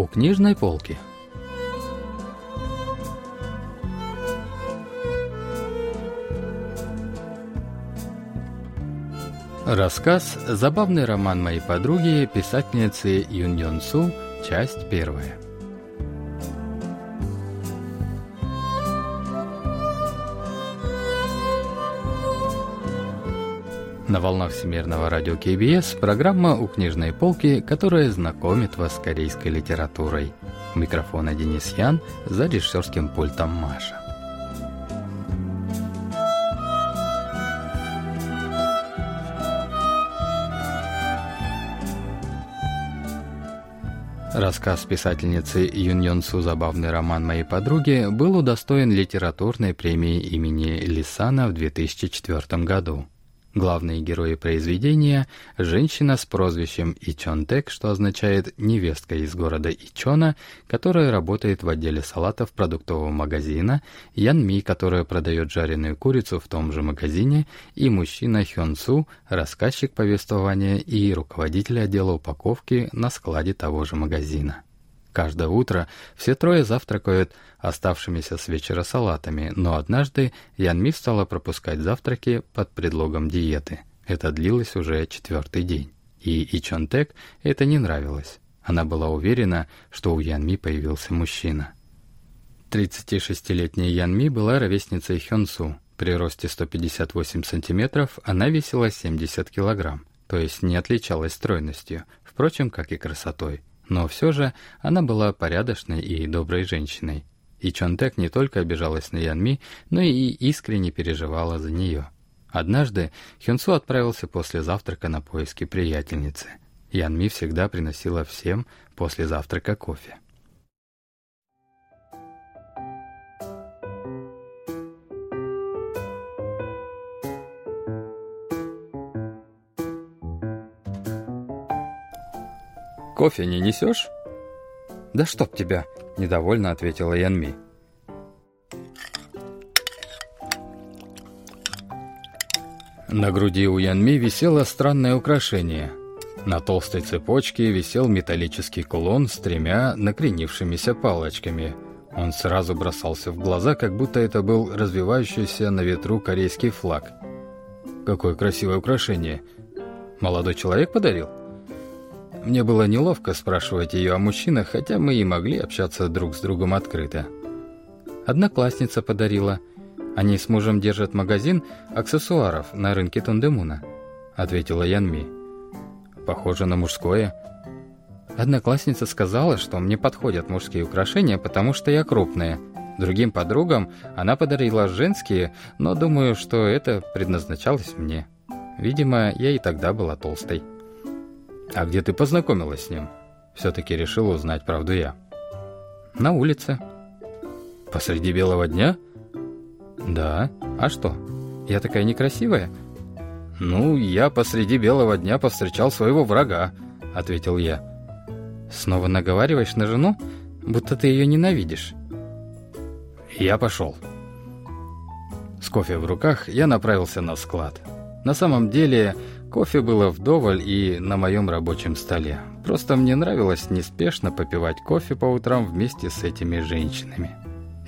У книжной полки. Рассказ «Забавный роман моей подруги, писательницы Юн Йон Су», часть первая. На волнах Всемирного радио КБС программа «У книжной полки», которая знакомит вас с корейской литературой. У микрофона Денис Ян, за режиссерским пультом Маша. Рассказ писательницы Юн Йон Су «Забавный роман моей подруги» был удостоен литературной премии имени Лисана в 2004 году. Главные герои произведения – женщина с прозвищем Ичонтек, что означает «невестка из города Ичона», которая работает в отделе салатов продуктового магазина, Янми, которая продает жареную курицу в том же магазине, и мужчина Хёнсу, рассказчик повествования и руководитель отдела упаковки на складе того же магазина. Каждое утро все трое завтракают оставшимися с вечера салатами, но однажды Ян Ми стала пропускать завтраки под предлогом диеты. Это длилось уже четвертый день. И Ичон Тек это не нравилось. Она была уверена, что у Ян Ми появился мужчина. 36-летняя Ян Ми была ровесницей Хён Су. При росте 158 сантиметров она весила 70 килограмм, то есть не отличалась стройностью, впрочем, как и красотой. Но все же она была порядочной и доброй женщиной. И Чонтек не только обижалась на Янми, но и искренне переживала за нее. Однажды Хюнсу отправился после завтрака на поиски приятельницы. Янми всегда приносила всем после завтрака кофе. «Кофе не несешь?» «Да чтоб тебя!» — недовольно ответила Янми. На груди у Янми висело странное украшение. На толстой цепочке висел металлический кулон с тремя накренившимися палочками. Он сразу бросался в глаза, как будто это был развивающийся на ветру корейский флаг. «Какое красивое украшение! Молодой человек подарил?» Мне было неловко спрашивать ее о мужчинах, хотя мы и могли общаться друг с другом открыто. Одноклассница подарила. Они с мужем держат магазин аксессуаров на рынке Тундемуна, ответила Янми. Похоже на мужское. Одноклассница сказала, что мне подходят мужские украшения, потому что я крупная. Другим подругам она подарила женские, но думаю, что это предназначалось мне. Видимо, я и тогда была толстой. «А где ты познакомилась с ним?» Все-таки решил узнать правду я. «На улице». «Посреди белого дня?» «Да. А что? Я такая некрасивая?» «Ну, я посреди белого дня повстречал своего врага», — ответил я. «Снова наговариваешь на жену, будто ты ее ненавидишь?» Я пошел. С кофе в руках я направился на склад. На самом деле, Кофе было вдоволь и на моем рабочем столе. Просто мне нравилось неспешно попивать кофе по утрам вместе с этими женщинами.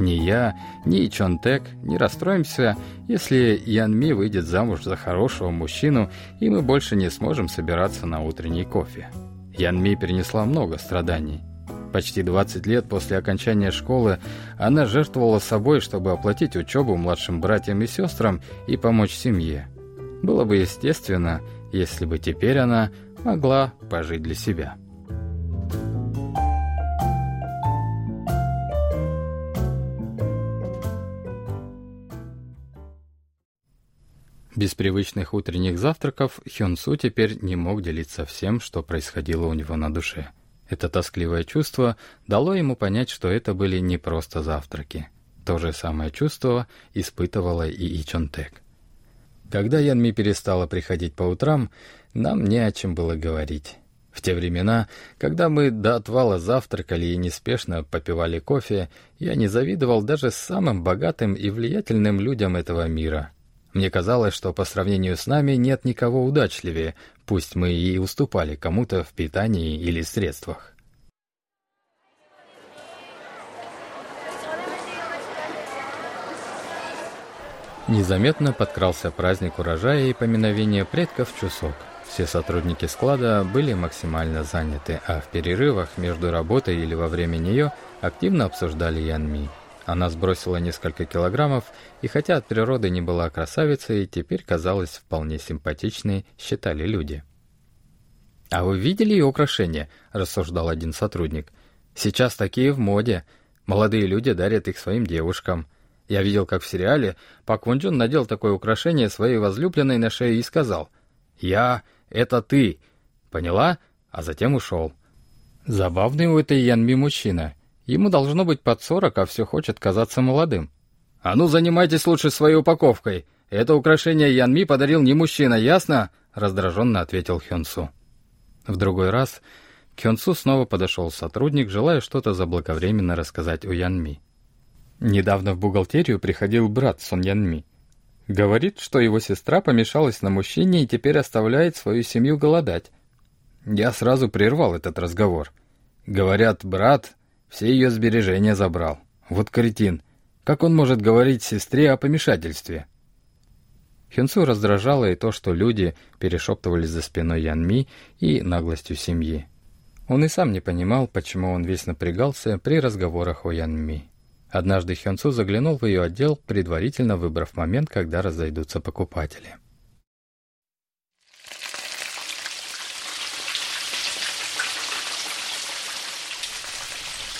Ни я, ни Чонтек не расстроимся, если Янми выйдет замуж за хорошего мужчину, и мы больше не сможем собираться на утренний кофе. Янми перенесла много страданий. Почти 20 лет после окончания школы она жертвовала собой, чтобы оплатить учебу младшим братьям и сестрам и помочь семье. Было бы естественно, если бы теперь она могла пожить для себя. Без привычных утренних завтраков Хёнсу теперь не мог делиться всем, что происходило у него на душе. Это тоскливое чувство дало ему понять, что это были не просто завтраки. То же самое чувство испытывала и Ичонтек. Когда Янми перестала приходить по утрам, нам не о чем было говорить. В те времена, когда мы до отвала завтракали и неспешно попивали кофе, я не завидовал даже самым богатым и влиятельным людям этого мира. Мне казалось, что по сравнению с нами нет никого удачливее, пусть мы и уступали кому-то в питании или средствах. Незаметно подкрался праздник урожая и поминовения предков Чусок. Все сотрудники склада были максимально заняты, а в перерывах между работой или во время нее активно обсуждали Янми. Она сбросила несколько килограммов, и хотя от природы не была красавицей, теперь казалась вполне симпатичной, считали люди. «А вы видели ее украшения?» – рассуждал один сотрудник. «Сейчас такие в моде. Молодые люди дарят их своим девушкам. Я видел, как в сериале Пак Вон Джун надел такое украшение своей возлюбленной на шею и сказал «Я — это ты». Поняла? А затем ушел. Забавный у этой Янми мужчина. Ему должно быть под сорок, а все хочет казаться молодым. «А ну, занимайтесь лучше своей упаковкой. Это украшение Янми подарил не мужчина, ясно?» — раздраженно ответил Хёнсу. В другой раз к Хёнсу снова подошел сотрудник, желая что-то заблаговременно рассказать о Янми. Недавно в бухгалтерию приходил брат Сон Янми. Говорит, что его сестра помешалась на мужчине и теперь оставляет свою семью голодать. Я сразу прервал этот разговор. Говорят, брат все ее сбережения забрал. Вот кретин. Как он может говорить сестре о помешательстве? Хюнсу раздражало и то, что люди перешептывались за спиной Янми и наглостью семьи. Он и сам не понимал, почему он весь напрягался при разговорах о Янми. Однажды Хёнсу заглянул в ее отдел, предварительно выбрав момент, когда разойдутся покупатели.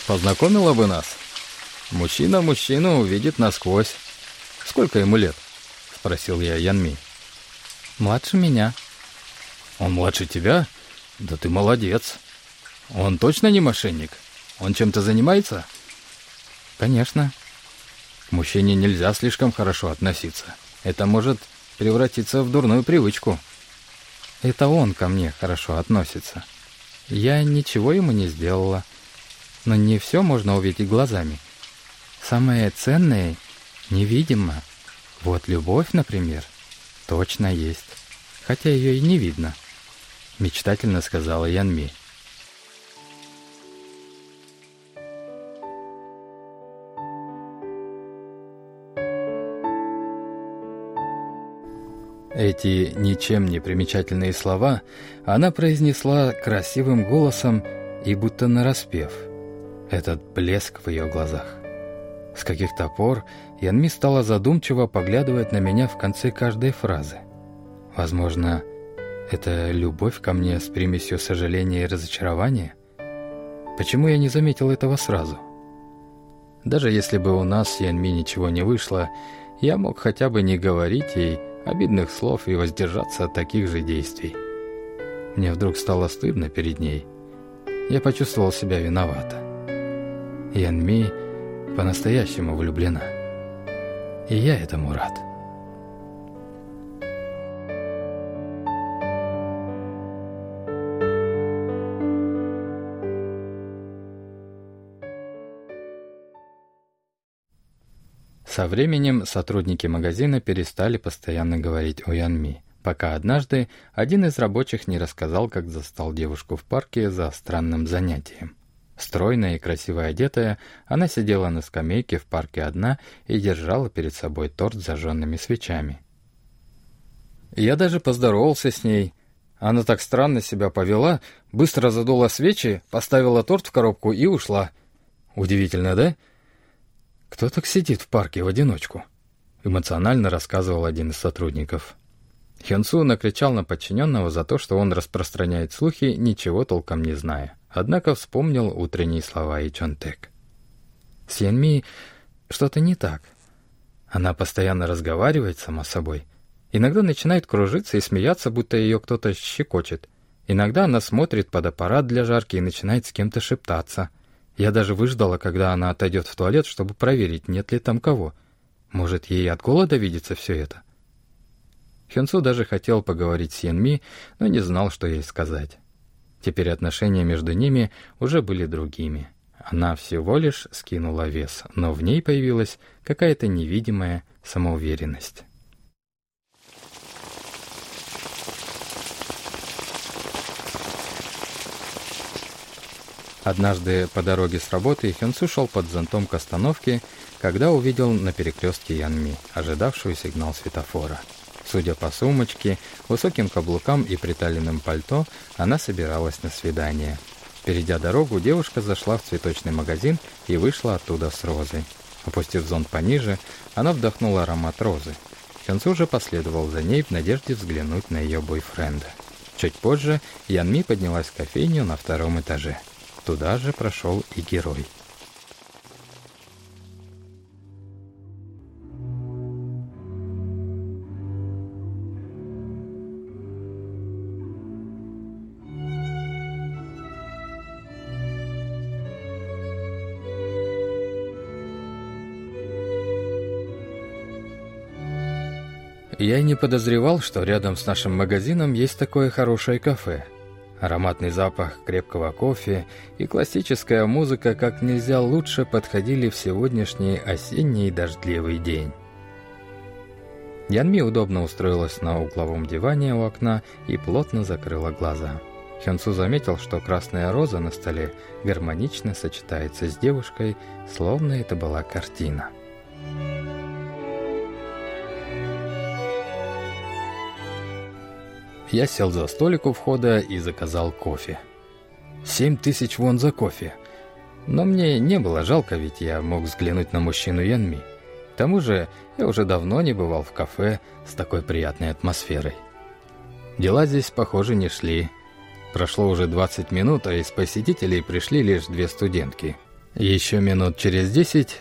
«Познакомила бы нас. Мужчина мужчину увидит насквозь. Сколько ему лет?» — спросил я Янми. «Младше меня». «Он младше тебя? Да ты молодец. Он точно не мошенник? Он чем-то занимается?» Конечно. К мужчине нельзя слишком хорошо относиться. Это может превратиться в дурную привычку. Это он ко мне хорошо относится. Я ничего ему не сделала. Но не все можно увидеть глазами. Самое ценное невидимо. Вот любовь, например, точно есть. Хотя ее и не видно. Мечтательно сказала Янми. Эти ничем не примечательные слова она произнесла красивым голосом и будто нараспев. Этот блеск в ее глазах. С каких-то пор Янми стала задумчиво поглядывать на меня в конце каждой фразы. Возможно, это любовь ко мне с примесью сожаления и разочарования? Почему я не заметил этого сразу? Даже если бы у нас с Янми ничего не вышло, я мог хотя бы не говорить ей, обидных слов и воздержаться от таких же действий. Мне вдруг стало стыдно перед ней. Я почувствовал себя виновато. Янми по-настоящему влюблена. И я этому рад. Со временем сотрудники магазина перестали постоянно говорить о Янми, пока однажды один из рабочих не рассказал, как застал девушку в парке за странным занятием. Стройная и красиво одетая, она сидела на скамейке в парке одна и держала перед собой торт с зажженными свечами. Я даже поздоровался с ней. Она так странно себя повела, быстро задула свечи, поставила торт в коробку и ушла. Удивительно, да? — «Кто так сидит в парке в одиночку?» — эмоционально рассказывал один из сотрудников. Хёнсу накричал на подчиненного за то, что он распространяет слухи, ничего толком не зная. Однако вспомнил утренние слова и Чонтек. С Янми что-то не так. Она постоянно разговаривает сама собой. Иногда начинает кружиться и смеяться, будто ее кто-то щекочет. Иногда она смотрит под аппарат для жарки и начинает с кем-то шептаться — я даже выждала, когда она отойдет в туалет, чтобы проверить, нет ли там кого. Может, ей от голода видится все это? Хёнсу даже хотел поговорить с Янми, но не знал, что ей сказать. Теперь отношения между ними уже были другими. Она всего лишь скинула вес, но в ней появилась какая-то невидимая самоуверенность. Однажды по дороге с работы Хёнсу шел под зонтом к остановке, когда увидел на перекрестке Янми, ожидавшую сигнал светофора. Судя по сумочке, высоким каблукам и приталенным пальто, она собиралась на свидание. Перейдя дорогу, девушка зашла в цветочный магазин и вышла оттуда с розой. Опустив зонт пониже, она вдохнула аромат розы. Хёнсу же последовал за ней в надежде взглянуть на ее бойфренда. Чуть позже Янми поднялась в кофейню на втором этаже. Туда же прошел и герой. Я и не подозревал, что рядом с нашим магазином есть такое хорошее кафе. Ароматный запах крепкого кофе и классическая музыка как нельзя лучше подходили в сегодняшний осенний дождливый день. Янми удобно устроилась на угловом диване у окна и плотно закрыла глаза. Хёнсу заметил, что красная роза на столе гармонично сочетается с девушкой, словно это была картина. Я сел за столик у входа и заказал кофе. Семь тысяч вон за кофе. Но мне не было жалко, ведь я мог взглянуть на мужчину Янми. К тому же я уже давно не бывал в кафе с такой приятной атмосферой. Дела здесь, похоже, не шли. Прошло уже 20 минут, а из посетителей пришли лишь две студентки. Еще минут через 10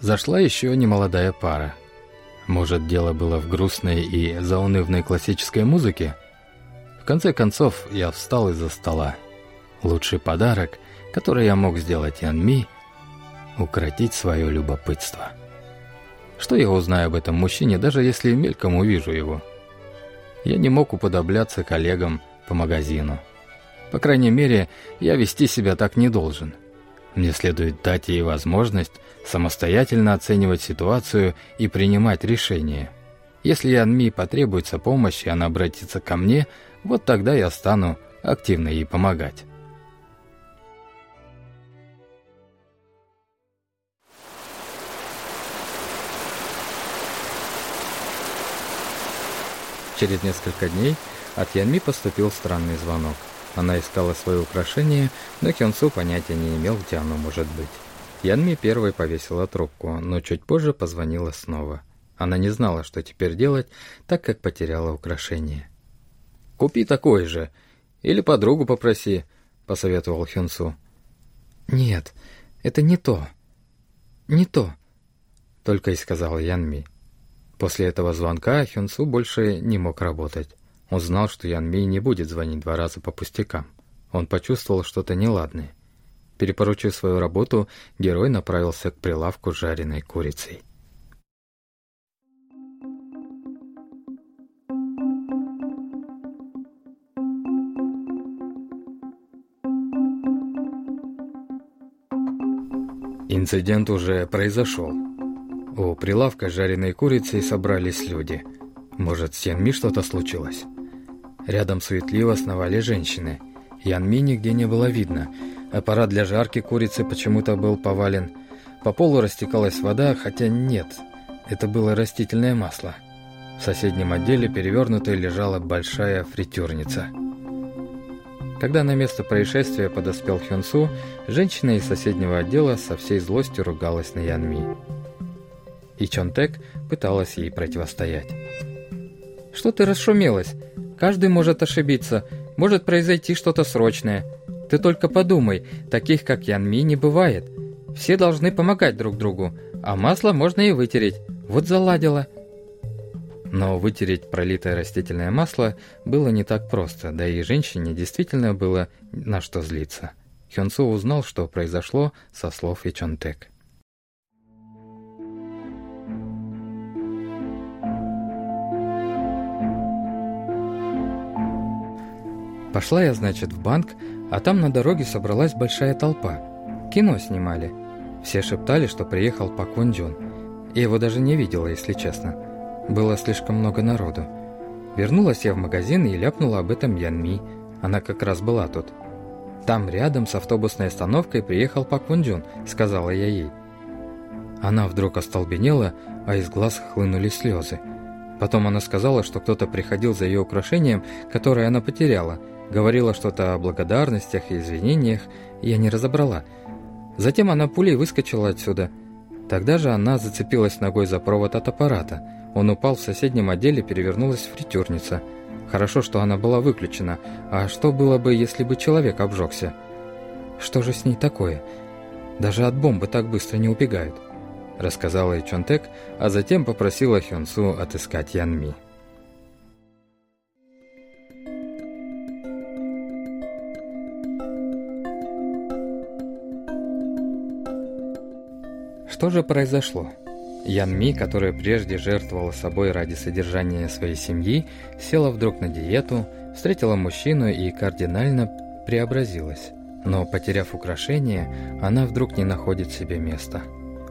зашла еще немолодая пара. Может, дело было в грустной и заунывной классической музыке? В конце концов, я встал из-за стола. Лучший подарок, который я мог сделать Янми — укротить свое любопытство. Что я узнаю об этом мужчине, даже если мельком увижу его? Я не мог уподобляться коллегам по магазину. По крайней мере, я вести себя так не должен. Мне следует дать ей возможность самостоятельно оценивать ситуацию и принимать решения. Если Янми потребуется помощь, и она обратится ко мне — вот тогда я стану активно ей помогать. Через несколько дней от Янми поступил странный звонок. Она искала свое украшение, но Хёнсу понятия не имел, где оно может быть. Янми первой повесила трубку, но чуть позже позвонила снова. Она не знала, что теперь делать, так как потеряла украшение. Купи такой же. Или подругу попроси», — посоветовал Хюнсу. «Нет, это не то. Не то», — только и сказал Янми. После этого звонка Хюнсу больше не мог работать. Он знал, что Янми не будет звонить два раза по пустякам. Он почувствовал что-то неладное. Перепоручив свою работу, герой направился к прилавку с жареной курицей. Инцидент уже произошел. У прилавка жареной курицей собрались люди. Может, с Янми что-то случилось? Рядом суетливо сновали женщины. Янми нигде не было видно. Аппарат для жарки курицы почему-то был повален. По полу растекалась вода, хотя нет, это было растительное масло. В соседнем отделе перевернутой лежала большая фритюрница. Когда на место происшествия подоспел Хёнсу, женщина из соседнего отдела со всей злостью ругалась на Янми. И Чонтек пыталась ей противостоять. «Что ты расшумелась? Каждый может ошибиться, может произойти что-то срочное. Ты только подумай, таких как Янми не бывает. Все должны помогать друг другу, а масло можно и вытереть. Вот заладила». Но вытереть пролитое растительное масло было не так просто, да и женщине действительно было на что злиться. Хёнсу узнал, что произошло со слов Ичонтек. Пошла я, значит, в банк, а там на дороге собралась большая толпа. Кино снимали. Все шептали, что приехал Пак Вон Джун. Я его даже не видела, если честно. Было слишком много народу. Вернулась я в магазин и ляпнула об этом Янми. Она как раз была тут. «Там рядом с автобусной остановкой приехал Пак Вунджун», — сказала я ей. Она вдруг остолбенела, а из глаз хлынули слезы. Потом она сказала, что кто-то приходил за ее украшением, которое она потеряла. Говорила что-то о благодарностях и извинениях, я не разобрала. Затем она пулей выскочила отсюда. Тогда же она зацепилась ногой за провод от аппарата. Он упал в соседнем отделе, перевернулась фритюрница — Хорошо, что она была выключена. А что было бы, если бы человек обжегся? Что же с ней такое? Даже от бомбы так быстро не убегают. Рассказала ей Чонтек, а затем попросила Хёнсу отыскать Янми. Что же произошло? Ян Ми, которая прежде жертвовала собой ради содержания своей семьи, села вдруг на диету, встретила мужчину и кардинально преобразилась. Но, потеряв украшение, она вдруг не находит себе места.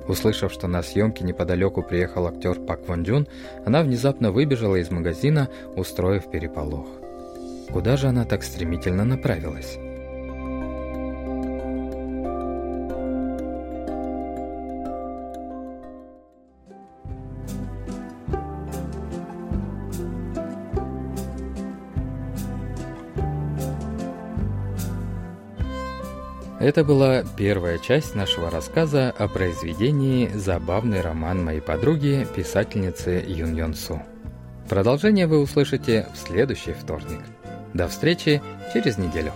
Услышав, что на съемки неподалеку приехал актер Пак Вон Джун, она внезапно выбежала из магазина, устроив переполох. Куда же она так стремительно направилась? Это была первая часть нашего рассказа о произведении «Забавный роман моей подруги, писательницы Юн Йон Су». Продолжение вы услышите в следующий вторник. До встречи через неделю.